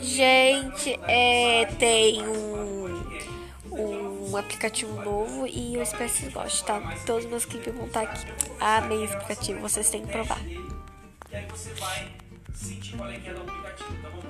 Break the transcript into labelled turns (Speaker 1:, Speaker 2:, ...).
Speaker 1: Gente, é, tem um, um aplicativo novo e eu espero que vocês gostem, tá? Todos os meus clipes vão estar aqui. Ah, Amei esse aplicativo, vocês têm que provar. E aí você vai sentir qual é que é do aplicativo. tá bom?